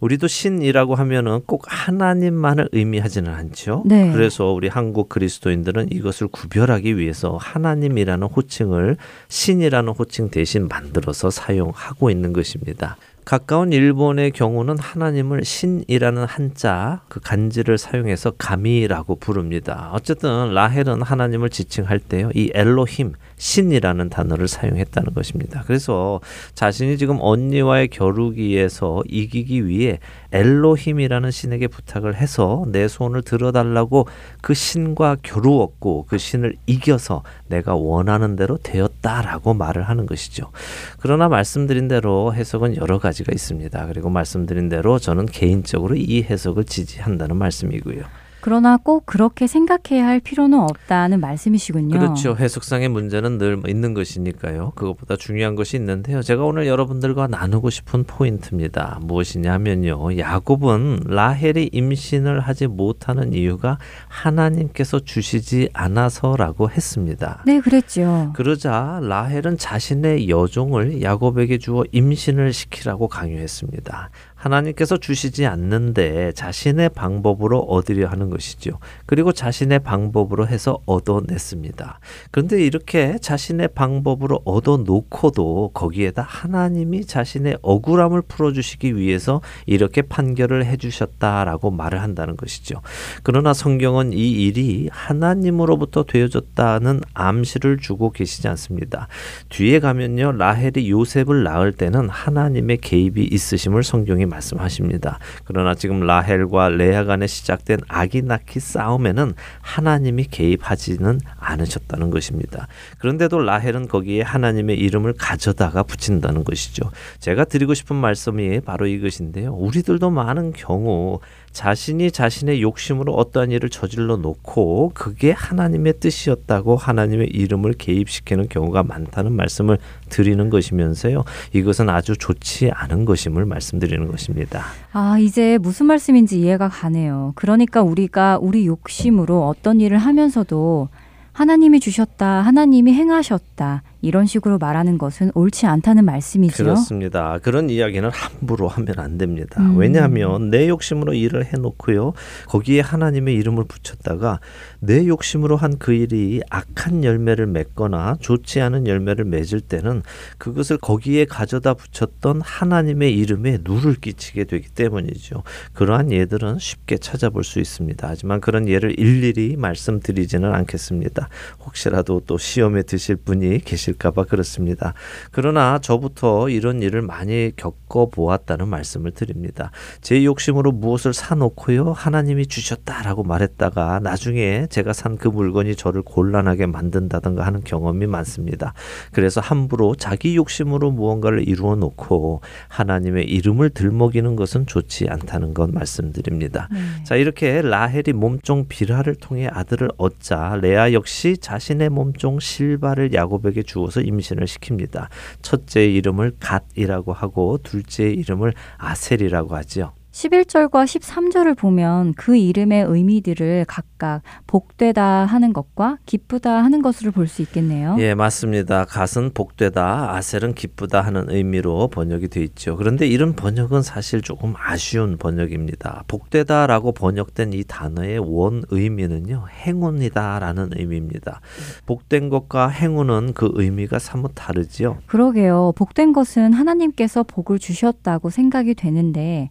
Speaker 1: 우리도 신이라고 하면은 꼭 하나님만을 의미하지는 않죠.
Speaker 7: 네.
Speaker 1: 그래서 우리 한국 그리스도인들은 이것을 구별하기 위해서 하나님이라는 호칭을 신이라는 호칭 대신 만들어서 사용하고 있는 것입니다. 가까운 일본의 경우는 하나님을 신이라는 한자 그 간지를 사용해서 가미라고 부릅니다. 어쨌든 라헬은 하나님을 지칭할 때요. 이 엘로힘 신이라는 단어를 사용했다는 것입니다. 그래서 자신이 지금 언니와의 겨루기에서 이기기 위해 엘로힘이라는 신에게 부탁을 해서 내 손을 들어달라고 그 신과 겨루었고 그 신을 이겨서 내가 원하는 대로 되었다라고 말을 하는 것이죠. 그러나 말씀드린 대로 해석은 여러 가지가 있습니다. 그리고 말씀드린 대로 저는 개인적으로 이 해석을 지지한다는 말씀이고요.
Speaker 7: 그러나 꼭 그렇게 생각해야 할 필요는 없다는 말씀이시군요.
Speaker 1: 그렇죠. 해석상의 문제는 늘 있는 것이니까요. 그것보다 중요한 것이 있는데요. 제가 오늘 여러분들과 나누고 싶은 포인트입니다. 무엇이냐면요. 야곱은 라헬이 임신을 하지 못하는 이유가 하나님께서 주시지 않아서라고 했습니다.
Speaker 7: 네, 그랬죠.
Speaker 1: 그러자 라헬은 자신의 여종을 야곱에게 주어 임신을 시키라고 강요했습니다. 하나님께서 주시지 않는데 자신의 방법으로 얻으려 하는 것이죠. 그리고 자신의 방법으로 해서 얻어냈습니다. 그런데 이렇게 자신의 방법으로 얻어놓고도 거기에다 하나님이 자신의 억울함을 풀어주시기 위해서 이렇게 판결을 해주셨다라고 말을 한다는 것이죠. 그러나 성경은 이 일이 하나님으로부터 되어졌다는 암시를 주고 계시지 않습니다. 뒤에 가면요. 라헬이 요셉을 낳을 때는 하나님의 개입이 있으심을 성경이 말씀하십니다. 그러나 지금 라헬과 레아 간에 시작된 아기 낳기 싸움에는 하나님이 개입하지는 않으셨다는 것입니다. 그런데도 라헬은 거기에 하나님의 이름을 가져다가 붙인다는 것이죠. 제가 드리고 싶은 말씀이 바로 이것인데요. 우리들도 많은 경우 자신이 자신의 욕심으로 어떠한 일을 저질러 놓고 그게 하나님의 뜻이었다고 하나님의 이름을 개입시키는 경우가 많다는 말씀을 드리는 것이면서요. 이것은 아주 좋지 않은 것임을 말씀드리는 것입니다.
Speaker 7: 아, 이제 무슨 말씀인지 이해가 가네요. 그러니까 우리가 우리 욕심으로 어떤 일을 하면서도 하나님이 주셨다, 하나님이 행하셨다, 이런 식으로 말하는 것은 옳지 않다는 말씀이죠.
Speaker 1: 그렇습니다. 그런 이야기는 함부로 하면 안 됩니다.
Speaker 7: 음.
Speaker 1: 왜냐하면 내 욕심으로 일을 해놓고요. 거기에 하나님의 이름을 붙였다가 내 욕심으로 한 그 일이 악한 열매를 맺거나 좋지 않은 열매를 맺을 때는 그것을 거기에 가져다 붙였던 하나님의 이름에 누를 끼치게 되기 때문이죠. 그러한 예들은 쉽게 찾아볼 수 있습니다. 하지만 그런 예를 일일이 말씀드리지는 않겠습니다. 혹시라도 또 시험에 드실 분이 계실 까봐 그렇습니다. 그러나 저부터 이런 일을 많이 겪어보았다는 말씀을 드립니다. 제 욕심으로 무엇을 사놓고요. 하나님이 주셨다라고 말했다가 나중에 제가 산 그 물건이 저를 곤란하게 만든다든가 하는 경험이 많습니다. 그래서 함부로 자기 욕심으로 무언가를 이루어 놓고 하나님의 이름을 들먹이는 것은 좋지 않다는 것 말씀드립니다. 자, 이렇게 라헬이 몸종 비라를 통해 아들을 얻자 레아 역시 자신의 몸종 실바를 야곱에게 주어 서 임신을 시킵니다. 첫째의 이름을 갓이라고 하고 둘째의 이름을 아셀이라고 하지요.
Speaker 7: 11절과 13절을 보면 그 이름의 의미들을 각각 복되다 하는 것과 기쁘다 하는 것으로 볼 수 있겠네요.
Speaker 1: 예, 맞습니다. 갓은 복되다, 아셀은 기쁘다 하는 의미로 번역이 돼 있죠. 그런데 이런 번역은 사실 조금 아쉬운 번역입니다. 복되다라고 번역된 이 단어의 원 의미는요, 행운이다라는 의미입니다. 복된 것과 행운은 그 의미가 사뭇 다르지요.
Speaker 7: 그러게요. 복된 것은 하나님께서 복을 주셨다고 생각이 되는데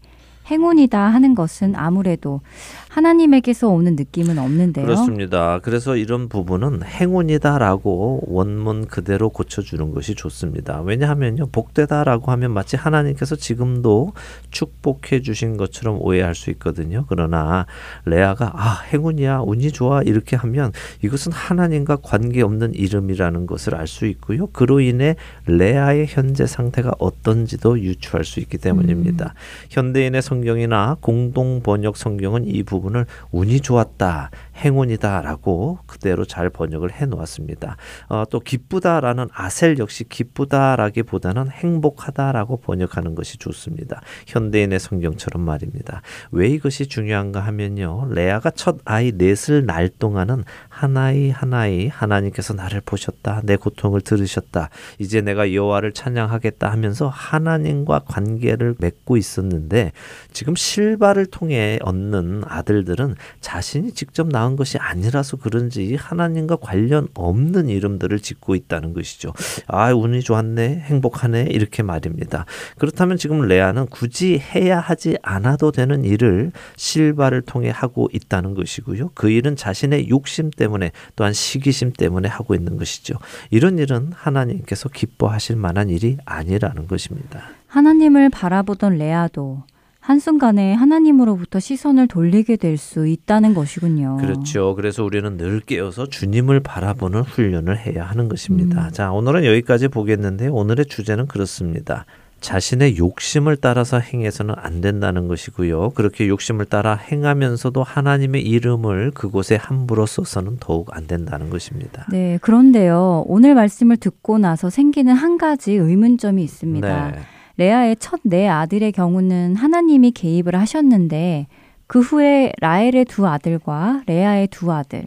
Speaker 7: 행운이다 하는 것은 아무래도 하나님에게서 오는 느낌은 없는데요.
Speaker 1: 그렇습니다. 그래서 이런 부분은 행운이다라고 원문 그대로 고쳐주는 것이 좋습니다. 왜냐하면요, 복되다라고 하면 마치 하나님께서 지금도 축복해 주신 것처럼 오해할 수 있거든요. 그러나 레아가 아 행운이야, 운이 좋아 이렇게 하면 이것은 하나님과 관계 없는 이름이라는 것을 알 수 있고요. 그로 인해 레아의 현재 상태가 어떤지도 유추할 수 있기 때문입니다. 현대인의 성경이나 공동 번역 성경은 이 부분을 운이 좋았다, 행운이다라고 그대로 잘 번역을 해 놓았습니다. 어, 또 기쁘다라는 아셀 역시 기쁘다라기보다는 행복하다라고 번역하는 것이 좋습니다. 현대인의 성경처럼 말입니다. 왜 이것이 중요한가 하면요. 레아가 첫 아이 넷을 낳을 동안은 하나이 하나이 하나님께서 나를 보셨다. 내 고통을 들으셨다. 이제 내가 여호와를 찬양하겠다 하면서 하나님과 관계를 맺고 있었는데 지금 실바를 통해 얻는 아들들은 자신이 직접 낳은 것이 아니라서 그런지 하나님과 관련 없는 이름들을 짓고 있다는 것이죠. 아, 운이 좋았네, 행복하네, 이렇게 말입니다. 그렇다면 지금 레아는 굳이 해야 하지 않아도 되는 일을 실바를 통해 하고 있다는 것이고요. 그 일은 자신의 욕심 때문에 또한 시기심 때문에 하고 있는 것이죠. 이런 일은 하나님께서 기뻐하실 만한 일이 아니라는 것입니다.
Speaker 7: 하나님을 바라보던 레아도 한순간에 하나님으로부터 시선을 돌리게 될 수 있다는 것이군요.
Speaker 1: 그렇죠. 그래서 우리는 늘 깨어서 주님을 바라보는 훈련을 해야 하는 것입니다. 자, 오늘은 여기까지 보겠는데 오늘의 주제는 그렇습니다. 자신의 욕심을 따라서 행해서는 안 된다는 것이고요. 그렇게 욕심을 따라 행하면서도 하나님의 이름을 그곳에 함부로 써서는 더욱 안 된다는 것입니다.
Speaker 7: 네, 그런데요. 오늘 말씀을 듣고 나서 생기는 한 가지 의문점이 있습니다.
Speaker 1: 네.
Speaker 7: 레아의 첫 네 아들의 경우는 하나님이 개입을 하셨는데 그 후에 라헬의 두 아들과 레아의 두 아들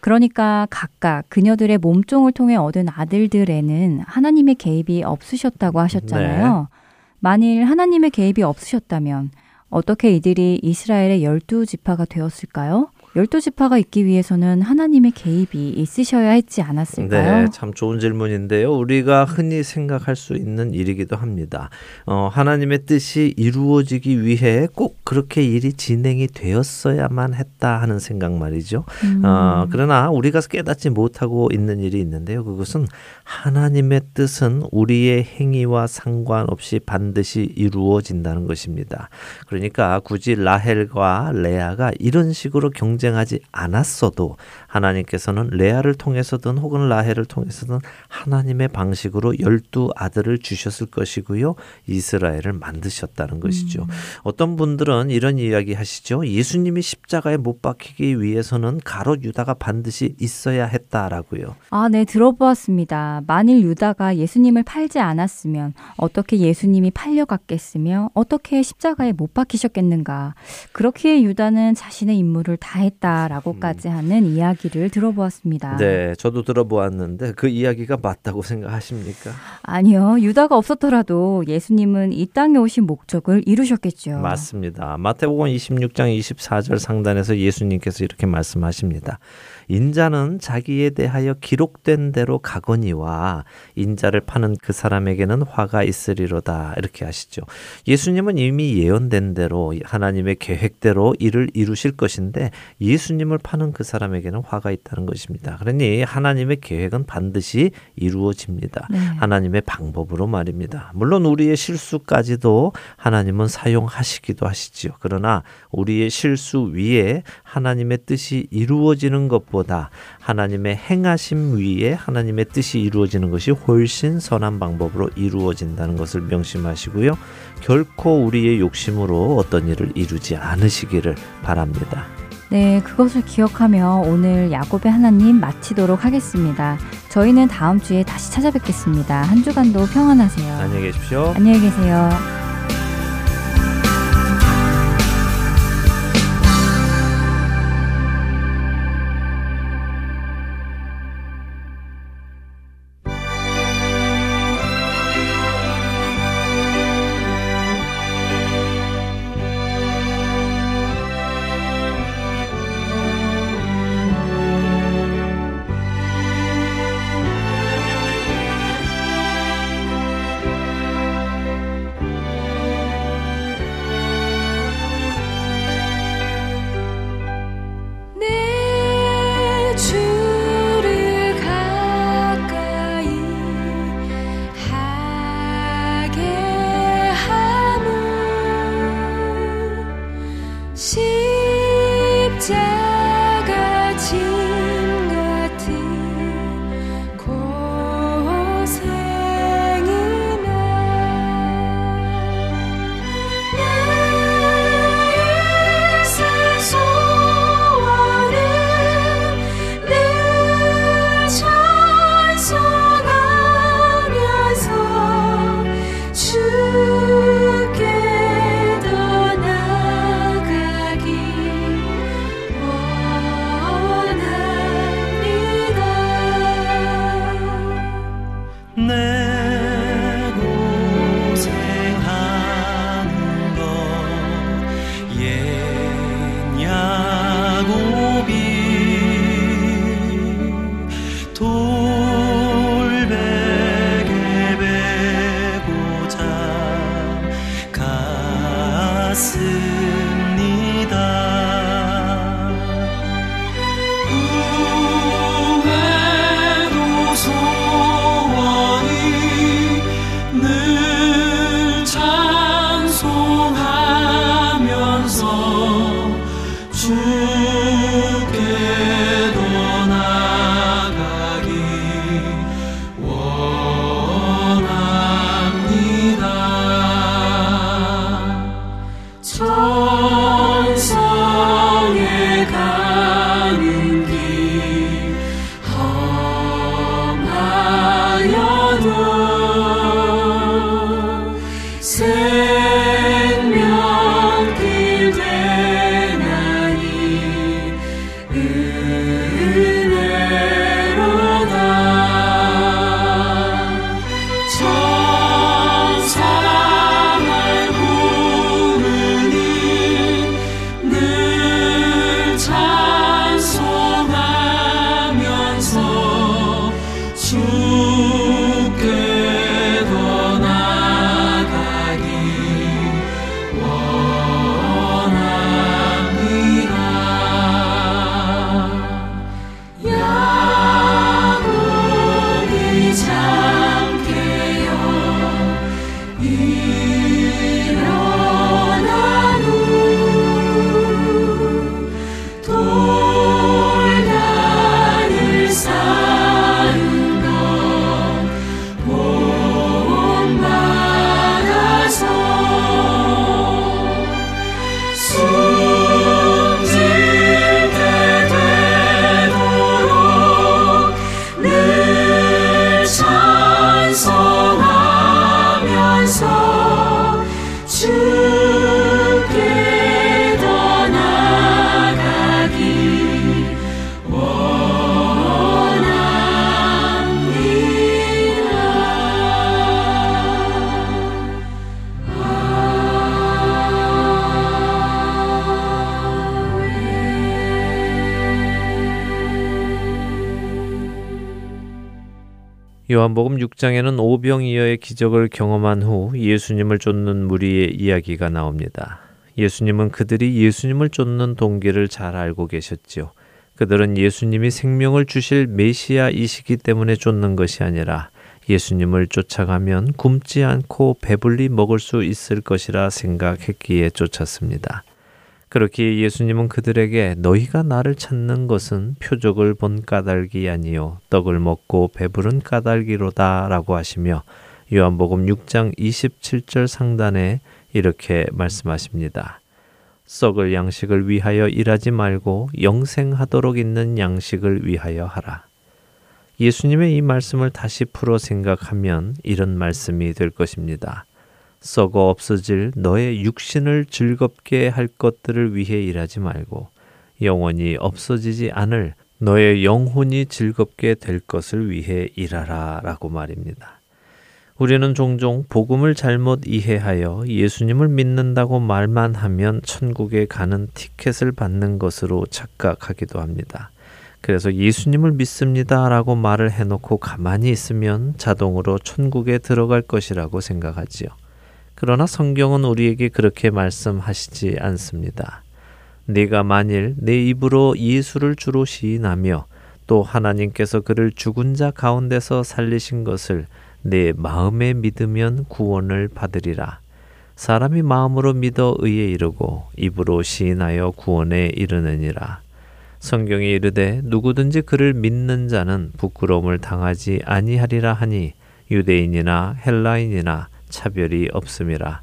Speaker 7: 그러니까 각각 그녀들의 몸종을 통해 얻은 아들들에는 하나님의 개입이 없으셨다고 하셨잖아요. 만일 하나님의 개입이 없으셨다면 어떻게 이들이 이스라엘의 열두 지파가 되었을까요? 열두 지파가 있기 위해서는 하나님의 개입이 있으셔야 했지 않았을까요?
Speaker 1: 네, 참 좋은 질문인데요. 우리가 흔히 생각할 수 있는 일이기도 합니다. 어, 하나님의 뜻이 이루어지기 위해 꼭 그렇게 일이 진행이 되었어야만 했다 하는 생각 말이죠.
Speaker 7: 음.
Speaker 1: 어, 그러나 우리가 깨닫지 못하고 있는 일이 있는데요. 그것은 하나님의 뜻은 우리의 행위와 상관없이 반드시 이루어진다는 것입니다. 그러니까 굳이 라헬과 레아가 이런 식으로 경 쟁하지 않았어도 하나님께서는 레아를 통해서든 혹은 라헬을 통해서든 하나님의 방식으로 열두 아들을 주셨을 것이고요. 이스라엘을 만드셨다는 것이죠. 어떤 분들은 이런 이야기 하시죠. 예수님이 십자가에 못 박히기 위해서는 가롯 유다가 반드시 있어야 했다라고요.
Speaker 7: 아, 네, 들어보았습니다. 만일 유다가 예수님을 팔지 않았으면 어떻게 예수님이 팔려갔겠으며 어떻게 십자가에 못 박히셨겠는가. 그렇기에 유다는 자신의 임무를 다했 다라고까지 하는 이야기를 들어보았습니다.
Speaker 1: 네, 저도 들어보았는데 그 이야기가 맞다고 생각하십니까?
Speaker 7: 아니요, 유다가 없었더라도 예수님은 이 땅에 오신 목적을 이루셨겠죠.
Speaker 1: 맞습니다. 마태복음 26장 24절 상단에서 예수님께서 이렇게 말씀하십니다. 인자는 자기에 대하여 기록된 대로 가거니와 인자를 파는 그 사람에게는 화가 있으리로다 이렇게 하시죠. 예수님은 이미 예언된 대로 하나님의 계획대로 일을 이루실 것인데 예수님을 파는 그 사람에게는 화가 있다는 것입니다. 그러니 하나님의 계획은 반드시 이루어집니다.
Speaker 7: 네.
Speaker 1: 하나님의 방법으로 말입니다. 물론 우리의 실수까지도 하나님은 사용하시기도 하시지요. 그러나 우리의 실수 위에 하나님의 뜻이 이루어지는 것보다 하나님의 행하심 위에 하나님의 뜻이 이루어지는 것이 훨씬 선한 방법으로 이루어진다는 것을 명심하시고요. 결코 우리의 욕심으로 어떤 일을 이루지 않으시기를 바랍니다.
Speaker 7: 네, 그것을 기억하며 오늘 야곱의 하나님 마치도록 하겠습니다. 저희는 다음 주에 다시 찾아뵙겠습니다. 한 주간도 평안하세요.
Speaker 1: 안녕히 계십시오.
Speaker 7: 안녕히 계세요.
Speaker 1: 요한복음 6장에는 오병이어의 기적을 경험한 후 예수님을 쫓는 무리의 이야기가 나옵니다. 예수님은 그들이 예수님을 쫓는 동기를 잘 알고 계셨지요. 그들은 예수님이 생명을 주실 메시아이시기 때문에 쫓는 것이 아니라 예수님을 쫓아가면 굶지 않고 배불리 먹을 수 있을 것이라 생각했기에 쫓았습니다. 그렇게 예수님은 그들에게 너희가 나를 찾는 것은 표적을 본 까닭이 아니요 떡을 먹고 배부른 까닭이로다라고 하시며 요한복음 6장 27절 상단에 이렇게 말씀하십니다. 썩을 양식을 위하여 일하지 말고 영생하도록 있는 양식을 위하여 하라. 예수님의 이 말씀을 다시 풀어 생각하면 이런 말씀이 될 것입니다. 썩어 없어질 너의 육신을 즐겁게 할 것들을 위해 일하지 말고 영원히 없어지지 않을 너의 영혼이 즐겁게 될 것을 위해 일하라 라고 말입니다. 우리는 종종 복음을 잘못 이해하여 예수님을 믿는다고 말만 하면 천국에 가는 티켓을 받는 것으로 착각하기도 합니다. 그래서 예수님을 믿습니다 라고 말을 해놓고 가만히 있으면 자동으로 천국에 들어갈 것이라고 생각하지요. 그러나 성경은 우리에게 그렇게 말씀하시지 않습니다. 네가 만일 내 입으로 예수를 주로 시인하며 또 하나님께서 그를 죽은 자 가운데서 살리신 것을 내 마음에 믿으면 구원을 받으리라. 사람이 마음으로 믿어 의에 이르고 입으로 시인하여 구원에 이르느니라. 성경이 이르되 누구든지 그를 믿는 자는 부끄러움을 당하지 아니하리라 하니 유대인이나 헬라인이나 차별이 없음이라.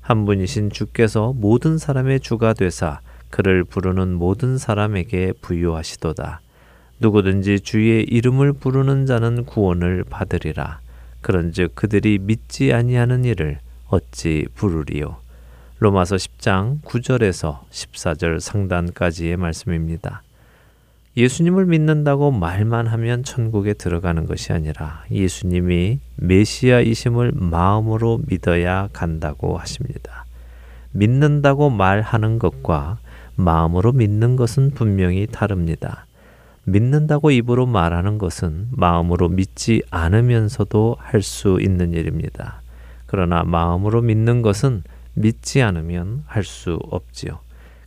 Speaker 1: 한 분이신 주께서 모든 사람의 주가 되사 그를 부르는 모든 사람에게 부유하시도다. 누구든지 주의 이름을 부르는 자는 구원을 받으리라. 그런즉 그들이 믿지 아니하는 이를 어찌 부르리요. 로마서 10장 9절에서 14절 상단까지의 말씀입니다. 예수님을 믿는다고 말만 하면 천국에 들어가는 것이 아니라 예수님이 메시아이심을 마음으로 믿어야 간다고 하십니다. 믿는다고 말하는 것과 마음으로 믿는 것은 분명히 다릅니다. 믿는다고 입으로 말하는 것은 마음으로 믿지 않으면서도 할 수 있는 일입니다. 그러나 마음으로 믿는 것은 믿지 않으면 할 수 없지요.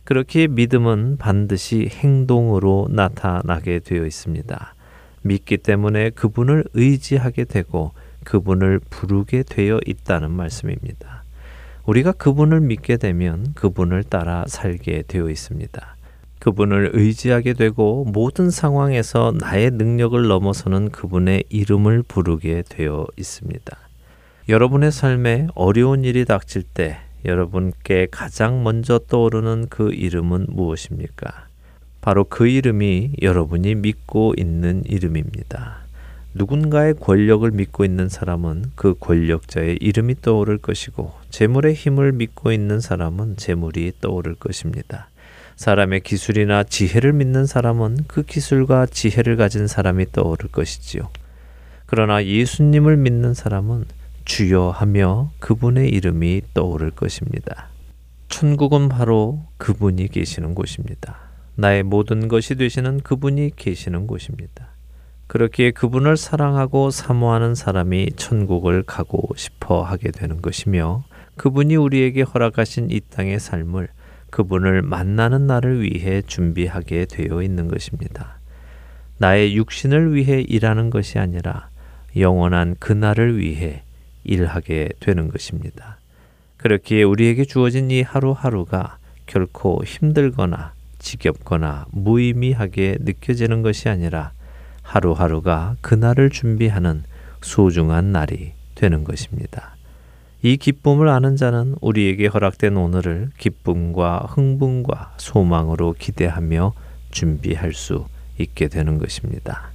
Speaker 1: 그렇게 믿음은 반드시 행동으로 나타나게 되어 있습니다. 믿기 때문에 그분을 의지하게 되고 그분을 부르게 되어 있다는 말씀입니다. 우리가 그분을 믿게 되면 그분을 따라 살게 되어 있습니다. 그분을 의지하게 되고 모든 상황에서 나의 능력을 넘어서는 그분의 이름을 부르게 되어 있습니다. 여러분의 삶에 어려운 일이 닥칠 때 여러분께 가장 먼저 떠오르는 그 이름은 무엇입니까? 바로 그 이름이 여러분이 믿고 있는 이름입니다. 누군가의 권력을 믿고 있는 사람은 그 권력자의 이름이 떠오를 것이고 재물의 힘을 믿고 있는 사람은 재물이 떠오를 것입니다. 사람의 기술이나 지혜를 믿는 사람은 그 기술과 지혜를 가진 사람이 떠오를 것이지요. 그러나 예수님을 믿는 사람은 주여 하며 그분의 이름이 떠오를 것입니다. 천국은 바로 그분이 계시는 곳입니다. 나의 모든 것이 되시는 그분이 계시는 곳입니다. 그렇기에 그분을 사랑하고 사모하는 사람이 천국을 가고 싶어 하게 되는 것이며 그분이 우리에게 허락하신 이 땅의 삶을 그분을 만나는 날을 위해 준비하게 되어 있는 것입니다. 나의 육신을 위해 일하는 것이 아니라 영원한 그날을 위해 일하게 되는 것입니다. 그렇기에 우리에게 주어진 이 하루하루가 결코 힘들거나 지겹거나 무의미하게 느껴지는 것이 아니라 하루하루가 그날을 준비하는 소중한 날이 되는 것입니다. 이 기쁨을 아는 자는 우리에게 허락된 오늘을 기쁨과 흥분과 소망으로 기대하며 준비할 수 있게 되는 것입니다.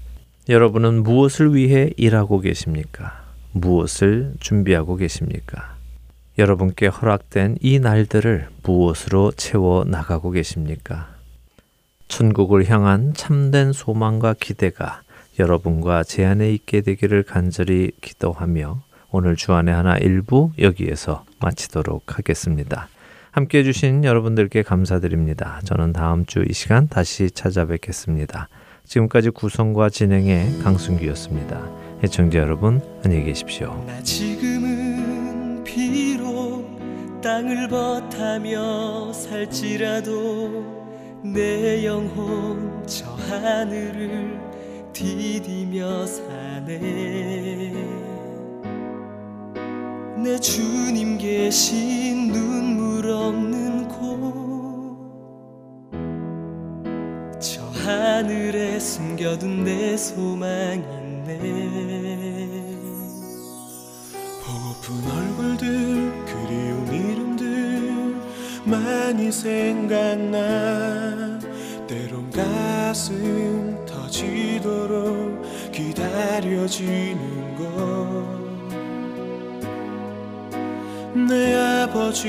Speaker 1: 여러분은 무엇을 위해 일하고 계십니까? 무엇을 준비하고 계십니까? 여러분께 허락된 이 날들을 무엇으로 채워 나가고 계십니까? 천국을 향한 참된 소망과 기대가 여러분과 제 안에 있게 되기를 간절히 기도하며 오늘 주안의 하나 일부 여기에서 마치도록 하겠습니다. 함께 해주신 여러분들께 감사드립니다. 저는 다음 주 이 시간 다시 찾아뵙겠습니다. 지금까지 구성과 진행의 강순기였습니다. 해청자 여러분 안녕히 계십시오.
Speaker 6: 나 지금은 비록 땅을 버타며 살지라도 내 영혼 저 하늘을 디디며 사네 내 주님 계신 눈물 없는 곳 저 하늘에 숨겨둔 내 소망 있네.
Speaker 8: 보고픈 얼굴들 그리운 이름들 많이 생각나. 때론 가슴 터지도록 기다려지는 것 내 아버지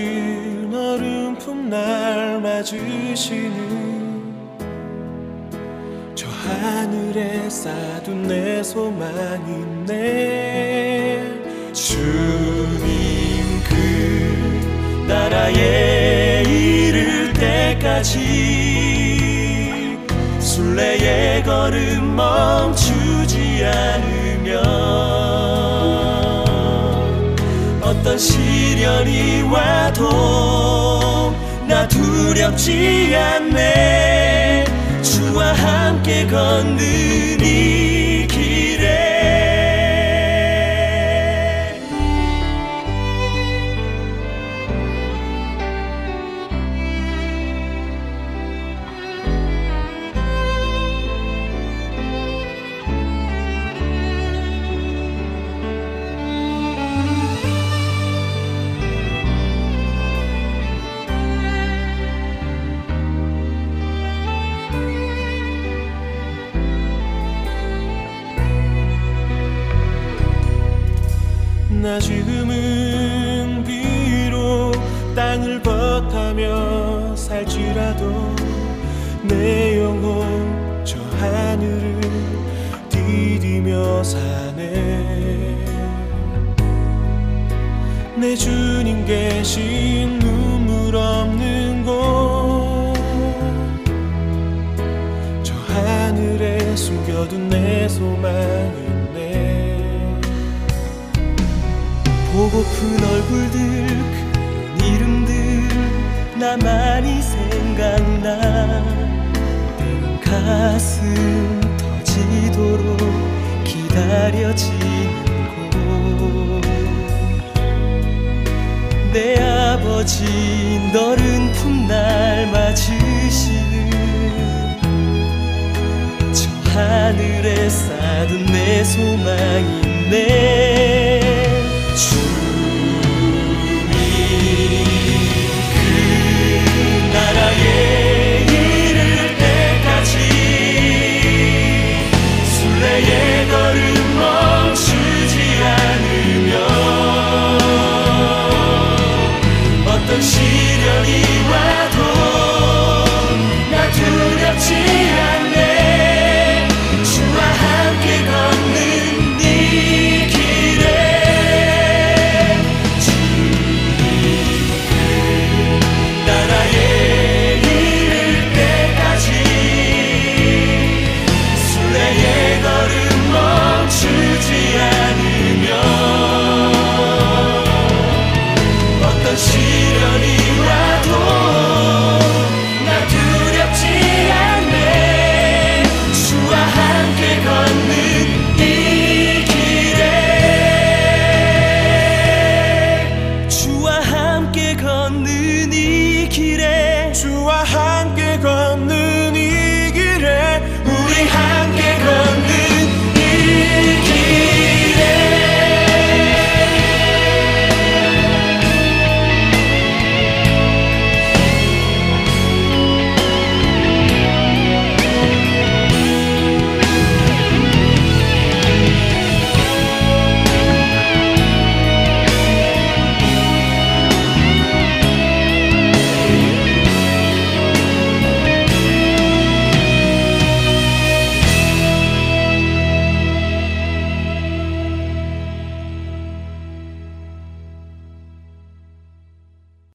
Speaker 8: 너른 품 날 맞으시는 저 하늘에 쌓둔 내 소망 있네.
Speaker 6: 주님 그 나라에 이를 때까지 순례의 걸음 멈추지 않으면 어떤 시련이 와도 나 두렵지 않네 주와 함께 걷는 이
Speaker 8: 계신 눈물 없는 곳. 저 하늘에 숨겨둔 내 소망 있네
Speaker 6: 보고픈 얼굴들 그 이름 나만이 생각나. 가슴 터지도록 기다려지 너른 풋날 맞으시는 저 하늘에 쌓둔 내 소망이 내